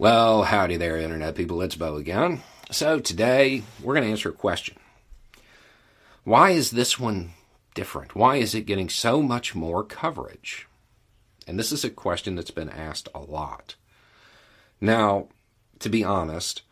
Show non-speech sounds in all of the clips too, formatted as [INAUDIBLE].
Well, howdy there, Internet people. It's Beau again. So, today we're going to answer a question. Why is this one different? Why is it getting so much more coverage? And this is a question that's been asked a lot. Now, to be honest,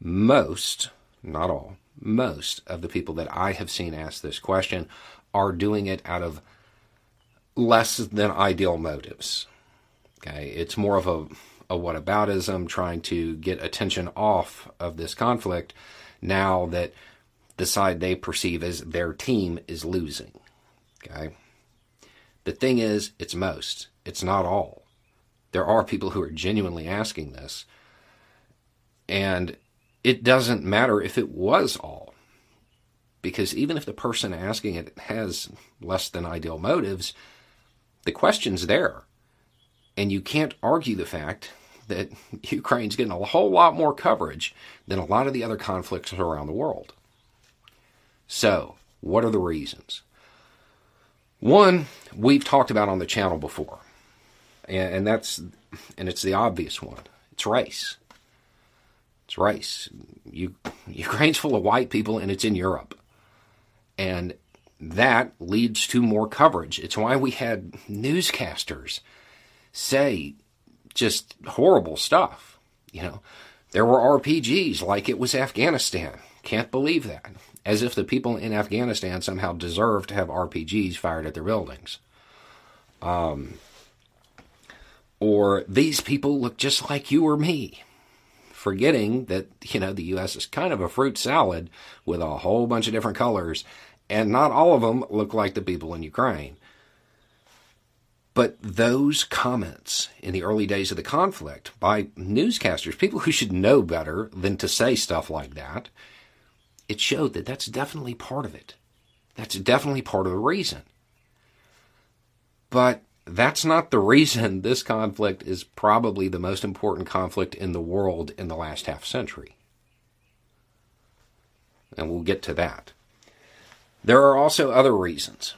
most, not all, most of the people that I have seen ask this question are doing it out of less than ideal motives. Okay, it's more of a, a whataboutism trying to get attention off of this conflict now that the side they perceive as their team is losing. Okay, the thing is, it's most, it's not all. There are people who are genuinely asking this, and it doesn't matter if it was all. Because even if the person asking it has less than ideal motives, the question's there. And you can't argue the fact that [LAUGHS] Ukraine's getting a whole lot more coverage than a lot of the other conflicts around the world. So, what are the reasons? One, we've talked about on the channel before, and, that's and it's the obvious one. It's race. It's race. You, [LAUGHS] Ukraine's full of white people, and it's in Europe, and that leads to more coverage. It's why we had newscasters say just horrible stuff. You know, there were RPGs like it was Afghanistan. Can't believe that. As if the people in Afghanistan somehow deserve to have RPGs fired at their buildings. Um, or these people look just like you or me. Forgetting that, you know, the U.S. is kind of a fruit salad with a whole bunch of different colors and not all of them look like the people in Ukraine. But those comments in the early days of the conflict by newscasters, people who should know better than to say stuff like that, it showed that that's definitely part of it. That's definitely part of the reason. But that's not the reason [LAUGHS] this conflict is probably the most important conflict in the world in the last half century. And we'll get to that. There are also other reasons.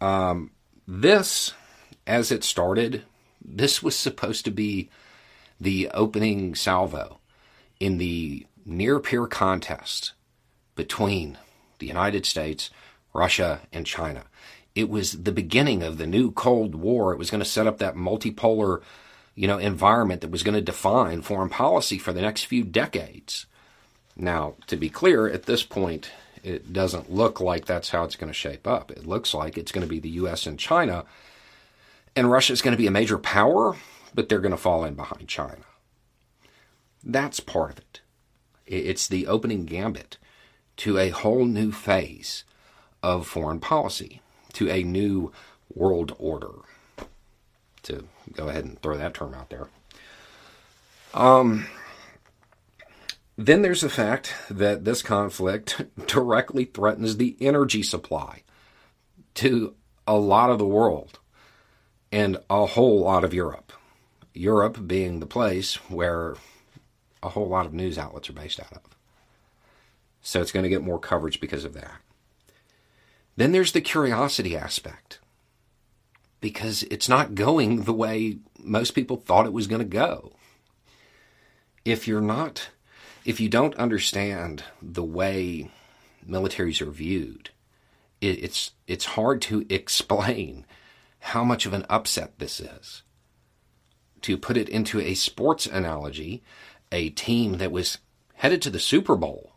Um, this, as it started, this was supposed to be the opening salvo in the near peer contest between the United States, Russia, and China. It was the beginning of the new Cold War. It was going to set up that multipolar, you know, environment that was going to define foreign policy for the next few decades. Now, to be clear, at this point, it doesn't look like that's how it's going to shape up. It looks like it's going to be the U.S. and China, and Russia is going to be a major power, but they're going to fall in behind China. That's part of it. It's the opening gambit to a whole new phase of foreign policy, to a new world order. To go ahead and throw that term out there. Um, then there's the fact that this conflict [LAUGHS] directly threatens the energy supply to a lot of the world and a whole lot of Europe. Europe being the place where a whole lot of news outlets are based out of. So it's going to get more coverage because of that. Then there's the curiosity aspect because it's not going the way most people thought it was going to go. If you're not if you don't understand the way militaries are viewed, it, it's it's hard to [LAUGHS] explain how much of an upset this is. To put it into a sports analogy, a team that was headed to the Super Bowl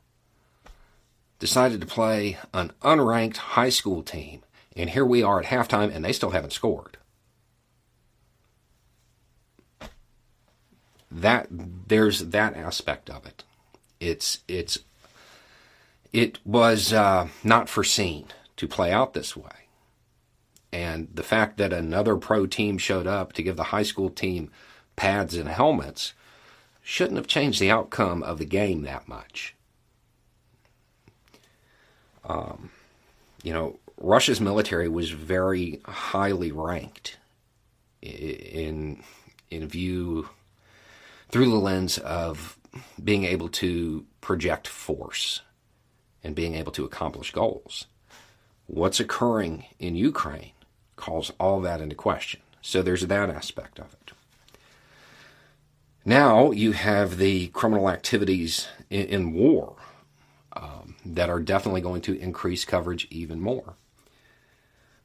decided to play an unranked high school team, and here we are at halftime, and they still haven't scored. That there's that aspect of it. It's it's it was uh, not foreseen to play out this way. And the fact that another pro team showed up to give the high school team pads and helmets shouldn't have changed the outcome of the game that much. Um, you know, Russia's military was very highly ranked in in view through the lens of being able to project force and being able to accomplish goals. What's occurring in Ukraine calls all that into question. So there's that aspect of it. Now you have the criminal activities in, in war um, that are definitely going to increase coverage even more.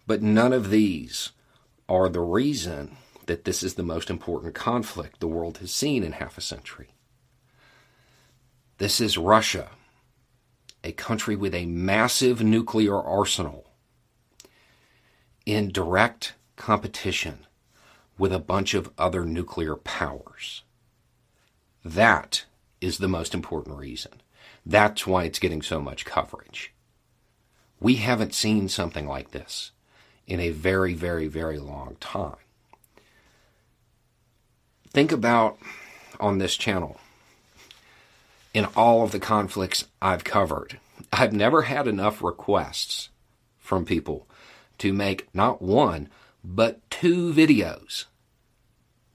But none of these are the reason that this is the most important conflict the world has seen in half a century. This is Russia, a country with a massive nuclear arsenal, in direct competition with a bunch of other nuclear powers. That is the most important reason. That's why it's getting so much coverage. We haven't seen something like this in a very, very, very long time. Think about on this channel, in all of the conflicts I've covered, I've never had enough requests from people to make not one, but two videos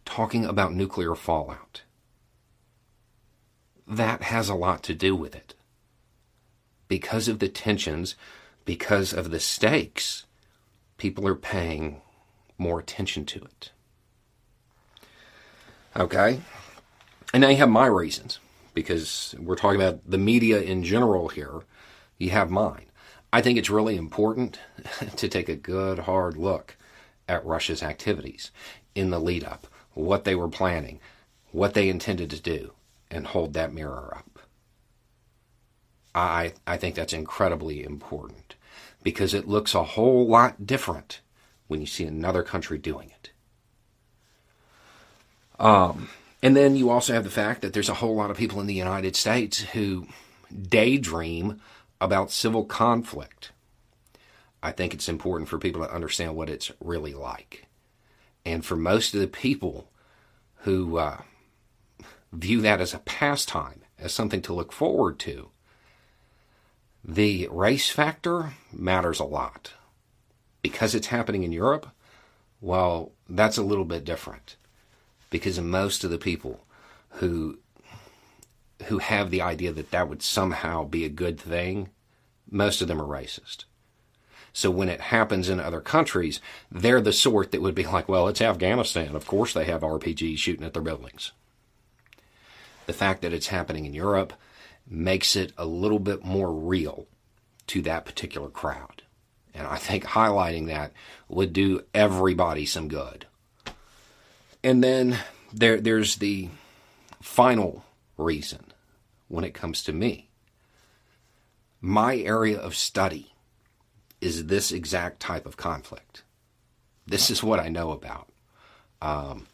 talking about nuclear fallout that has a lot to do with it. Because of the tensions, because of the stakes, people are paying more attention to it. Okay? And now you have my reasons, because we're talking about the media in general here. You have mine. I think it's really important [LAUGHS] to take a good hard look at Russia's activities in the lead up, what they were planning, what they intended to do and hold that mirror up. I, I think that's incredibly important because it looks a whole lot different when you see another country doing it. Um, and then you also have the fact that there's a whole lot of people in the United States who daydream about civil conflict. I think it's important for people to understand what it's really like. And for most of the people who uh, view that as a pastime, as something to look forward to. The race factor matters a lot. Because it's happening in Europe, well, that's a little bit different. Because most of the people who who have the idea that that would somehow be a good thing, most of them are racist. So when it happens in other countries, they're the sort that would be like, well, it's Afghanistan. Of course they have RPGs shooting at their buildings the fact that it's happening in Europe makes it a little bit more real to that particular crowd. And I think highlighting that would do everybody some good. And then there, there's the final reason when it comes to me. My area of study is this exact type of conflict. This is what I know about. Um,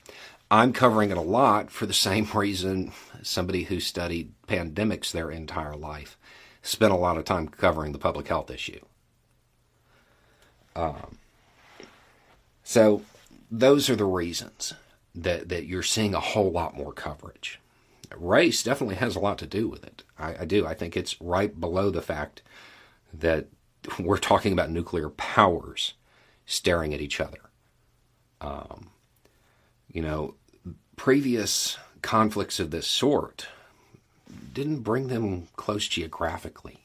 I'm covering it a lot for the [LAUGHS] same reason somebody who studied pandemics their entire life spent a lot of time covering the public health issue. Um, so those are the reasons that, that you're seeing a whole lot more coverage. Race definitely has a lot to do with it. I, I do. I think it's right below the fact that [LAUGHS] we're talking about nuclear powers staring at each other. Um, you know, previous conflicts of this sort didn't bring them close geographically.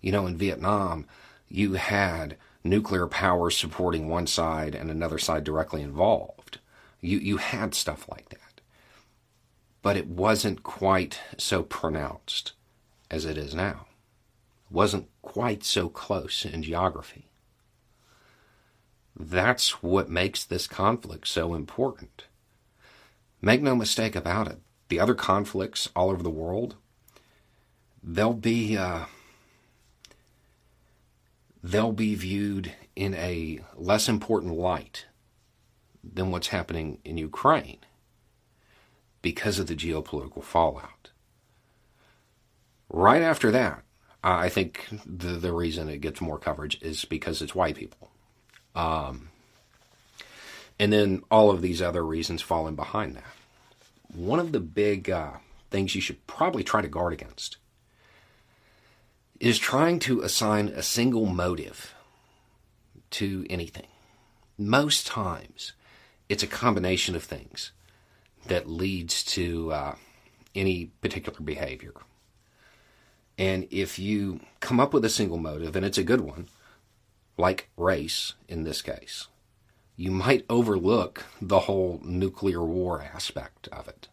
You know, in Vietnam, you had nuclear powers supporting one side and another side directly involved. You, you had stuff like that. But it wasn't quite so pronounced as it is now. It wasn't quite so close in geography. That's what makes this conflict so important. Make no mistake about it. The other conflicts all over the world, they'll be uh, they'll be viewed in a less important light than what's happening in Ukraine because of the geopolitical fallout. Right after that, I think the the reason it gets more coverage is because it's white people. Um, and then all of these other reasons fall in behind that. One of the big uh, things you should probably try to guard against is trying to assign a single motive to anything. Most times, it's a combination of things that leads to uh, any particular behavior. And if you come up with a single motive, and it's a good one, like race in this case, you might overlook the whole nuclear war aspect of it,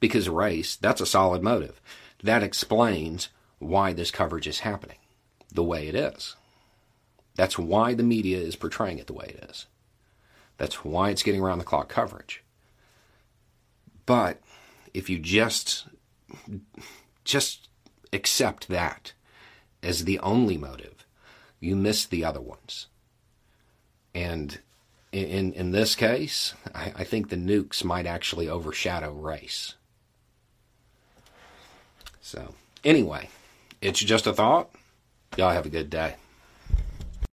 because race, that's a solid motive. That explains why this coverage is happening the way it is. That's why the media is portraying it the way it is. That's why it's getting around the clock coverage. But if you just just accept that as the only motive, you miss the other ones. And in in this case, I, I think the nukes might actually overshadow race. So anyway, it's just a thought. Y'all have a good day.